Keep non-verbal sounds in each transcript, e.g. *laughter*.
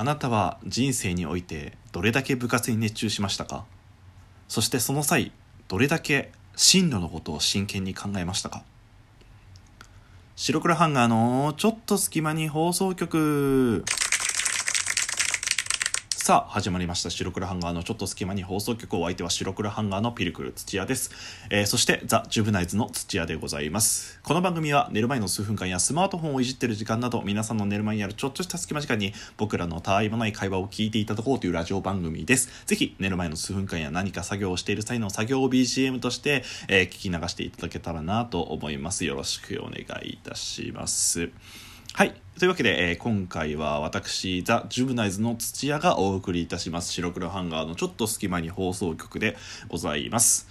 あなたは人生においてどれだけ部活に熱中しましたか？そしてその際どれだけ進路のことを真剣に考えましたか？白黒ハンガーのちょっと隙間に放送局。さあ始まりました。白黒ハンガーのちょっと隙間に放送局お相手は白黒ハンガーのピルクル土屋です、えーそしてザ・ジュブナイズの土屋でございます。この番組は寝る前の数分間やスマートフォンをいじってる時間など皆さんの寝る前にあるちょっとした隙間時間に僕らのたわいもない会話を聞いていただこうというラジオ番組です。ぜひ寝る前の数分間や何か作業をしている際の作業を BGM として、えー聞き流していただけたらなと思います。よろしくお願いいたします。はい。というわけで、えー今回は私、ザ・ジュブナイズの土屋がお送りいたします。白黒ハンガーのちょっと隙間に放送局でございます。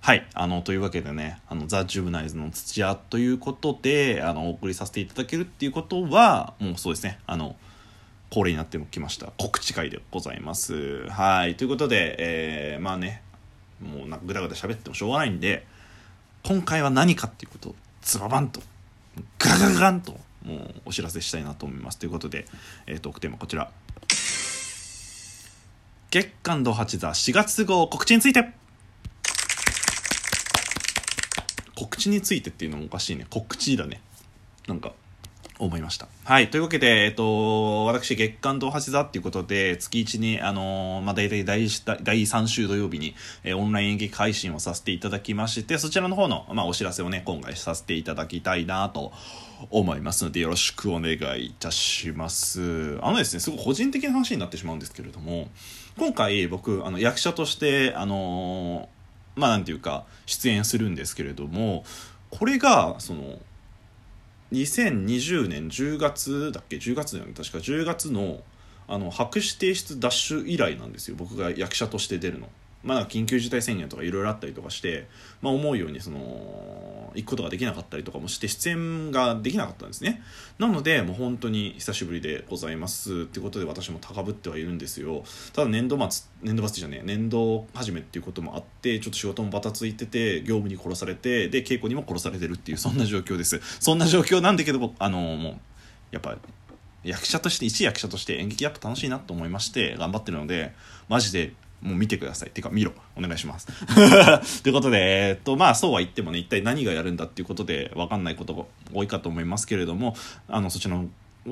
はい。あの、というわけでね、あの、ザ・ジュブナイズの土屋ということで、あの、お送りさせていただけるっていうことは、もうそうですね、あの、恒例になってきました。告知会でございます。はい。ということで、えーまあね、もうなんかぐだぐだ喋ってもしょうがないんで、今回は何かっていうことをズババンとガガガガンともうお知らせしたいなと思います。ということで、えー、トークテーマこちら。月刊度八座4月号告知について。告知についてっていうのもおかしいね。告知だね。なんか思いました。はい。というわけで、えっと、私、月刊と橋座っていうことで、月1に、あのーまあ、大体第第3週土曜日に、えーオンライン演劇配信をさせていただきまして、そちらの方の、まあ、お知らせをね、今回させていただきたいなと思いますので、よろしくお願いいたします。あのですね、すごい個人的な話になってしまうんですけれども、今回僕、あの、役者として、あのーまあ、なんていうか、出演するんですけれども、これが、その、2020年10月だっけ？10月だよね。確か10月のあの白紙提出ダッシュ以来なんですよ。僕が役者として出るの。まあ、緊急事態宣言とかいろいろあったりとかして、まあ、思うようにその行くことができなかったりとかもして出演ができなかったんですね。なのでもう本当に久しぶりでございますっていうことで私も高ぶってはいるんですよ。ただ年度末年度末じゃねえ年度始めっていうこともあってちょっと仕事もバタついてて業務に殺されてで稽古にも殺されてるっていうそんな状況です。そんな状況なんだけどあのもうやっぱ役者として一役者として演劇やっぱ楽しいなと思いまして頑張ってるのでマジでもう見てください。てか見ろ。お願いします。*laughs* ということでえっとまあそうは言ってもね一体何がやるんだっていうことで分かんないことが多いかと思いますけれどもあのそちらの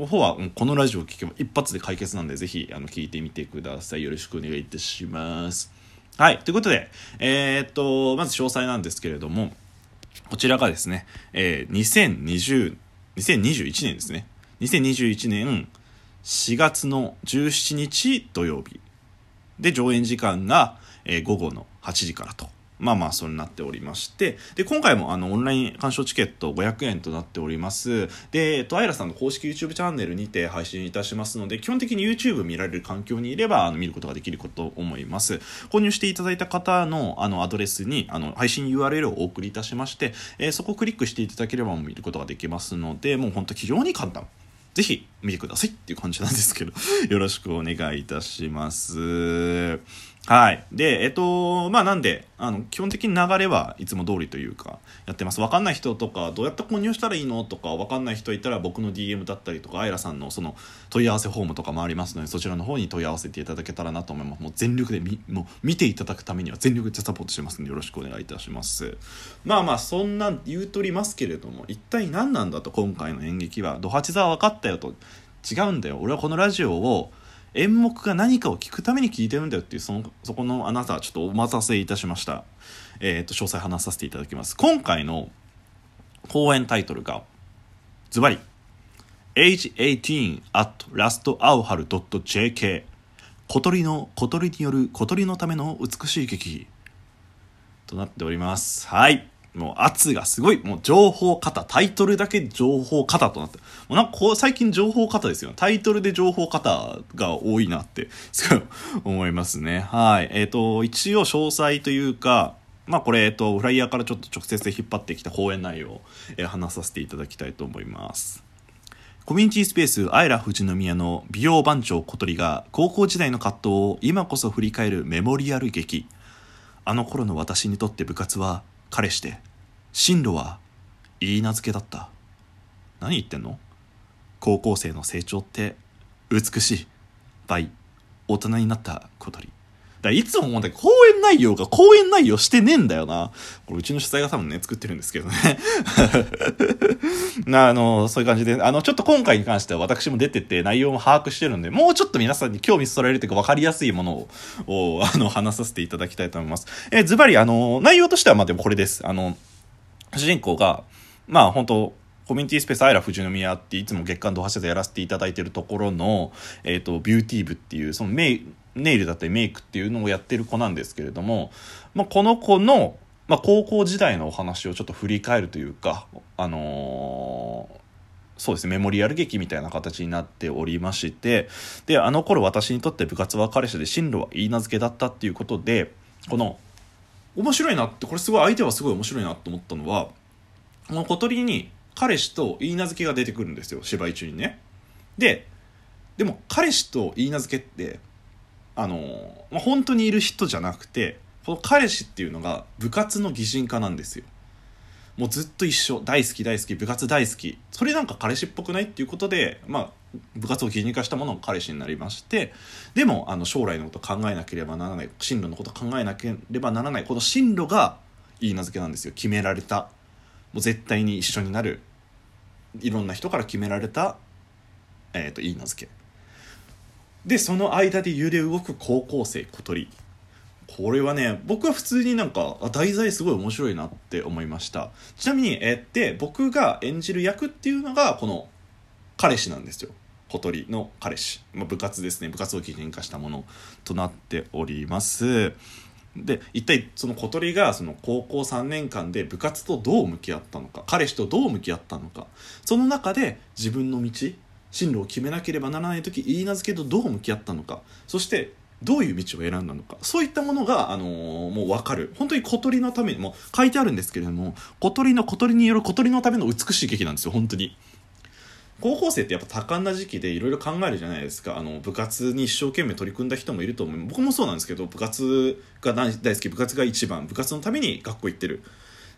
方はこのラジオを聞けば一発で解決なんでぜひあの聞いてみてください。よろしくお願いいたします。はいということでえーっとまず詳細なんですけれどもこちらがですね、えー、2020 2021年ですね。2021年4月の17日土曜日。で上演時間が、え午後の8時からと。まあまあ、それになっておりまして。で、今回もあの、オンライン鑑賞チケット500円となっております。で、えっと、アイラさんの公式 YouTube チャンネルにて配信いたしますので、基本的に YouTube 見られる環境にいれば、あの、見ることができること思います。購入していただいた方の、あの、アドレスに、あの、配信 URL をお送りいたしまして、えーそこをクリックしていただければ見ることができますので、もう本当非常に簡単。ぜひ見てくださいっていう感じなんですけど、*laughs* よろしくお願いいたします。はい。で、えっと、まあなんで、あの、基本的に流れはいつも通りというか、やってます。わかんない人とか、どうやって購入したらいいのとか、わかんない人いたら僕の DM だったりとか、アイラさんのその問い合わせフォームとかもありますので、そちらの方に問い合わせていただけたらなと思います。もう全力でみ、もう見ていただくためには全力でサポートしますので、よろしくお願いいたします。まあまあ、そんな言うとりますけれども、一体何なんだと、今回の演劇は。ドハチ座は分かったよと。違うんだよ。俺はこのラジオを、演目が何かを聞くために聞いてるんだよっていうそのそこのあなたちょっとお待たせいたしました。えっ、と詳細話させていただきます。今回の公演タイトルがズバリ Age 18 at lastauhal.jk 小鳥の小鳥による小鳥のための美しい劇となっております。はい。もう圧がすごいもう情報型タイトルだけ情報型となって。もうなんかこう最近情報型ですよタイトルで情報型が多いなってすごい思いますね。はい。えっ、と一応詳細というかまあこれ、えっと、フライヤーからちょっと直接引っ張ってきた講演内容を、えー話させていただきたいと思います。コミュニティスペースアイラ富士宮の美容番長小鳥が高校時代の葛藤を今こそ振り返るメモリアル劇。あの頃の私にとって部活は彼氏で進路はいい名付けだった。何言ってんの？高校生の成長って美しい。倍大人になった小鳥。だいつも思うんだけど、講演内容が講演内容してねえんだよな。これうちの主催が多分ね、作ってるんですけどね。*laughs* な、あの、そういう感じで、あの、ちょっと今回に関しては私も出てて内容も把握してるんで、もうちょっと皆さんに興味そられるというか分かりやすいものを、をあの、話させていただきたいと思います。えズバリ、あの、内容としてはまあでもこれです。あの、主人公が、まあ本当コミュニティスペースアイラ富士宮っていつも月間ドハシでやらせていただいてるところの、えっ、ー、と、ビューティー部っていう、そのメイネイルだったりメイクっていうのをやってる子なんですけれども、まあ、この子の、まあ、高校時代のお話をちょっと振り返るというか、あのーそうですねメモリアル劇みたいな形になっておりましてであの頃私にとって部活は彼氏で進路は言い名付けだったっていうことでこの面白いなってこれすごい相手はすごい面白いなと思ったのはこの小鳥に彼氏と言い名付けが出てくるんですよ芝居中にね。ででも彼氏と言い名付けってあの、まあ、本当にいる人じゃなくてこの彼氏っていうのが部活の擬人化なんですよ。もうずっと一緒大好き大好き部活大好き。それなんか彼氏っぽくないっていうことでまあ部活を擬人化したものが彼氏になりましてでもあの将来のこと考えなければならない進路のこと考えなければならないこの進路がいい名付けなんですよ。決められた。もう絶対に一緒になる。いろんな人から決められた、えーと、いい名付け。でその間で揺れ動く高校生小鳥。これはね僕は普通になんか題材すごい面白いなって思いました。ちなみにえって僕が演じる役っていうのがこの彼氏なんですよ。小鳥の彼氏、まあ、部活ですね。部活を基準化したものとなっております。で一体その小鳥がその高校3年間で部活とどう向き合ったのか彼氏とどう向き合ったのかその中で自分の道進路を決めなければならない時言い名付けとどう向き合ったのかそしてどういう道を選んだのかそういったものが、あのー、もう分かる。本当に小鳥のためにも書いてあるんですけれども小鳥の小鳥による小鳥のための美しい劇なんですよ本当に。高校生ってやっぱ多感な時期でいろいろ考えるじゃないですか。あの部活に一生懸命取り組んだ人もいると思う。僕もそうなんですけど部活が大好き部活が一番部活のために学校行ってる。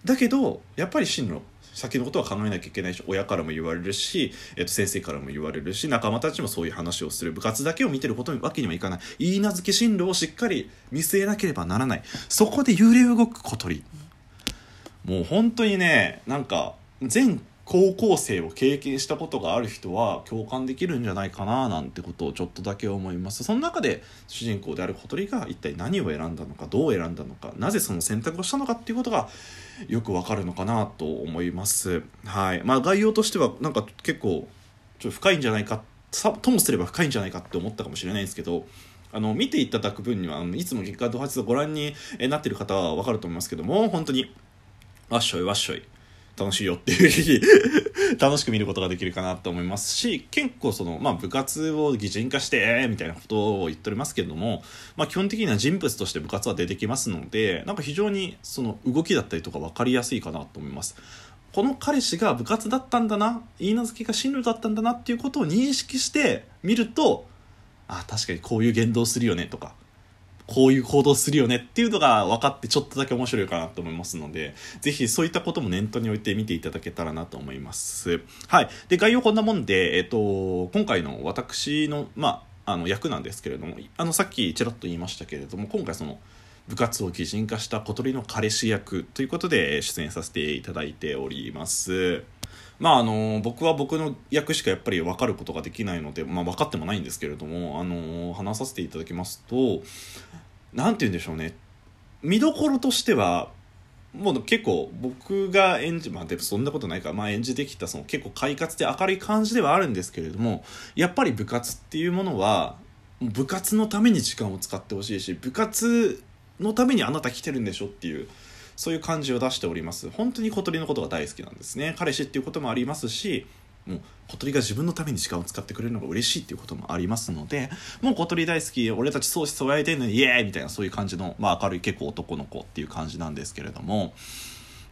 だけどやっぱり進路先のことは考えなきゃいけないし親からも言われるし、えっと、先生からも言われるし仲間たちもそういう話をする部活だけを見てることわけにはいかない。言い名付け進路をしっかり見据えなければならない。そこで揺れ動く小鳥。もう本当にねなんか全高校生を経験したことがある人は共感できるんじゃないかななんてことをちょっとだけ思います。その中で主人公である小鳥が一体何を選んだのかどう選んだのかなぜその選択をしたのかっていうことがよくわかるのかなと思います。はい。まあ概要としてはなんか結構ちょっと深いんじゃないかともすれば深いんじゃないかって思ったかもしれないんですけどあの見ていただく分にはいつも結果ド発をご覧になってる方は分かると思いますけども本当にわっしょいわっしょい。楽しいよっていう楽しく見ることができるかなと思いますし結構その、まあ、部活を擬人化してみたいなことを言っておりますけれども、まあ、基本的には人物として部活は出てきますのでなんか非常にその動きだったりとか分かりやすいかなと思います。この彼氏が部活だったんだな言い名付けが進路だったんだなっていうことを認識してみるとあ確かにこういう言動するよねとかこういう行動するよねっていうのが分かってちょっとだけ面白いかなと思いますので、ぜひそういったことも念頭に置いて見ていただけたらなと思います。はい。で、概要こんなもんで、えっ、と、今回の私の、まあ、あの役なんですけれども、あの、さっきちらっと言いましたけれども、今回その、部活を擬人化した小鳥の彼氏役ということで出演させていただいております。まああの僕は僕の役しかやっぱり分かることができないので、まあ、分かってもないんですけれども、あの話させていただきますと何て言うんでしょうね。見どころとしてはもう結構僕が演じまあでもそんなことないか。ら、まあ、演じてきたその結構快活で明るい感じではあるんですけれどもやっぱり部活っていうものは部活のために時間を使ってほしいし部活のためにあなた来てるんでしょっていうそういう感じを出しております。本当に小鳥のことが大好きなんですね。彼氏っていうこともありますしもう小鳥が自分のために時間を使ってくれるのが嬉しいっていうこともありますのでもう小鳥大好き俺たち相思相愛でんのにイエーイ!みたいなそういう感じの、まあ、明るい結構男の子っていう感じなんですけれども、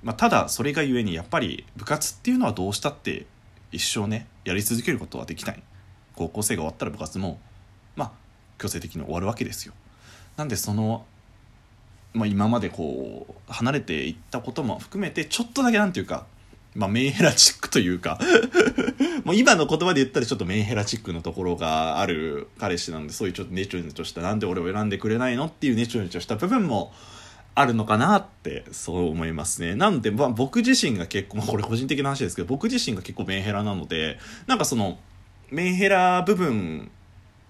まあ、ただそれがゆえにやっぱり部活っていうのはどうしたって一生ねやり続けることはできない。高校生が終わったら部活もまあ強制的に終わるわけですよ。なんでそのまあ、今までこう離れていったことも含めてちょっとだけなんていうかまあ、メンヘラチックというか *laughs* もう今の言葉で言ったらちょっとメンヘラチックなところがある彼氏なんでそういうちょっとネチョネチョしたなんで俺を選んでくれないのっていうネチョネチョした部分もあるのかなってそう思いますね。なんで、まあ、僕自身が結構、まあ、これ個人的な話ですけど僕自身が結構メンヘラなのでなんかそのメンヘラ部分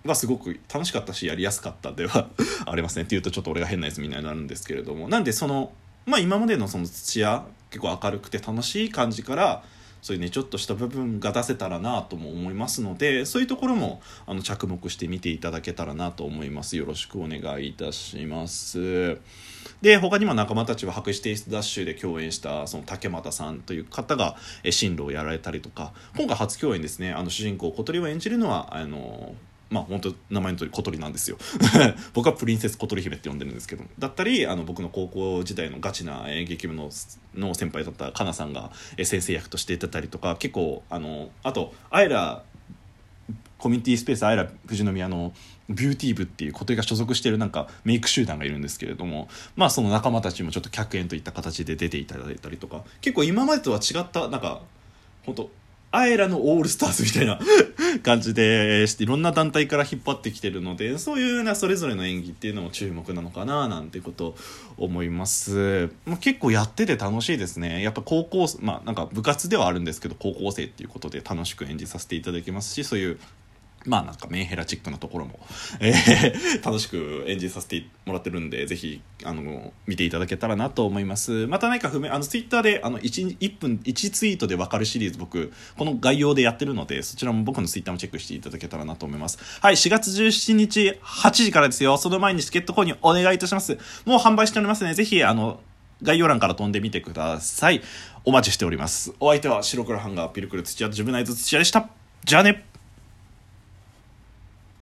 はすごく楽しかったしやりやすかったでは *laughs* ありますねっていうとちょっと俺が変なやつみたいになるんですけれども。なんでそのまあ今までのその土屋結構明るくて楽しい感じからそういうねちょっとした部分が出せたらなとも思いますのでそういうところもあの着目して見ていただけたらなと思います。よろしくお願いいたします。で他にも仲間たちは白紙テイストダッシュで共演したその竹俣さんという方が進路をやられたりとか今回初共演ですね。あの主人公小鳥を演じるのはあのまあ本当名前の通り小鳥なんですよ。*laughs* 僕はプリンセス小鳥姫って呼んでるんですけど。だったりあの僕の高校時代のガチな演劇部のの先輩だったかなさんが先生役として出てたりとか結構あのあとあいらコミュニティスペースあいら富士宮のビューティー部っていう小鳥が所属してるなんかメイク集団がいるんですけれどもまあその仲間たちもちょっと客演といった形で出ていただいたりとか結構今までとは違ったなんか本当アエラのオールスターズみたいな *laughs* 感じでしていろんな団体から引っ張ってきてるのでそういうなそれぞれの演技っていうのも注目なのかななんてこと思います、まあ、結構やってて楽しいですね。やっぱ高校まあなんか部活ではあるんですけど高校生っていうことで楽しく演じさせていただきますしそういうまあなんかメンヘラチックなところも、えー、*laughs* 楽しく演じさせてもらってるんで、ぜひ、あの、見ていただけたらなと思います。また何か不明、あの、ツイッターで、あの、1、1分、1ツイートでわかるシリーズ僕、この概要でやってるので、そちらも僕のツイッターもチェックしていただけたらなと思います。はい、4月17日8時からですよ。その前にチケット購入お願いいたします。もう販売しておりますね。ぜひ、あの、概要欄から飛んでみてください。お待ちしております。お相手は白黒ハンガーピルクル土屋と自分の合図土屋でした。じゃあね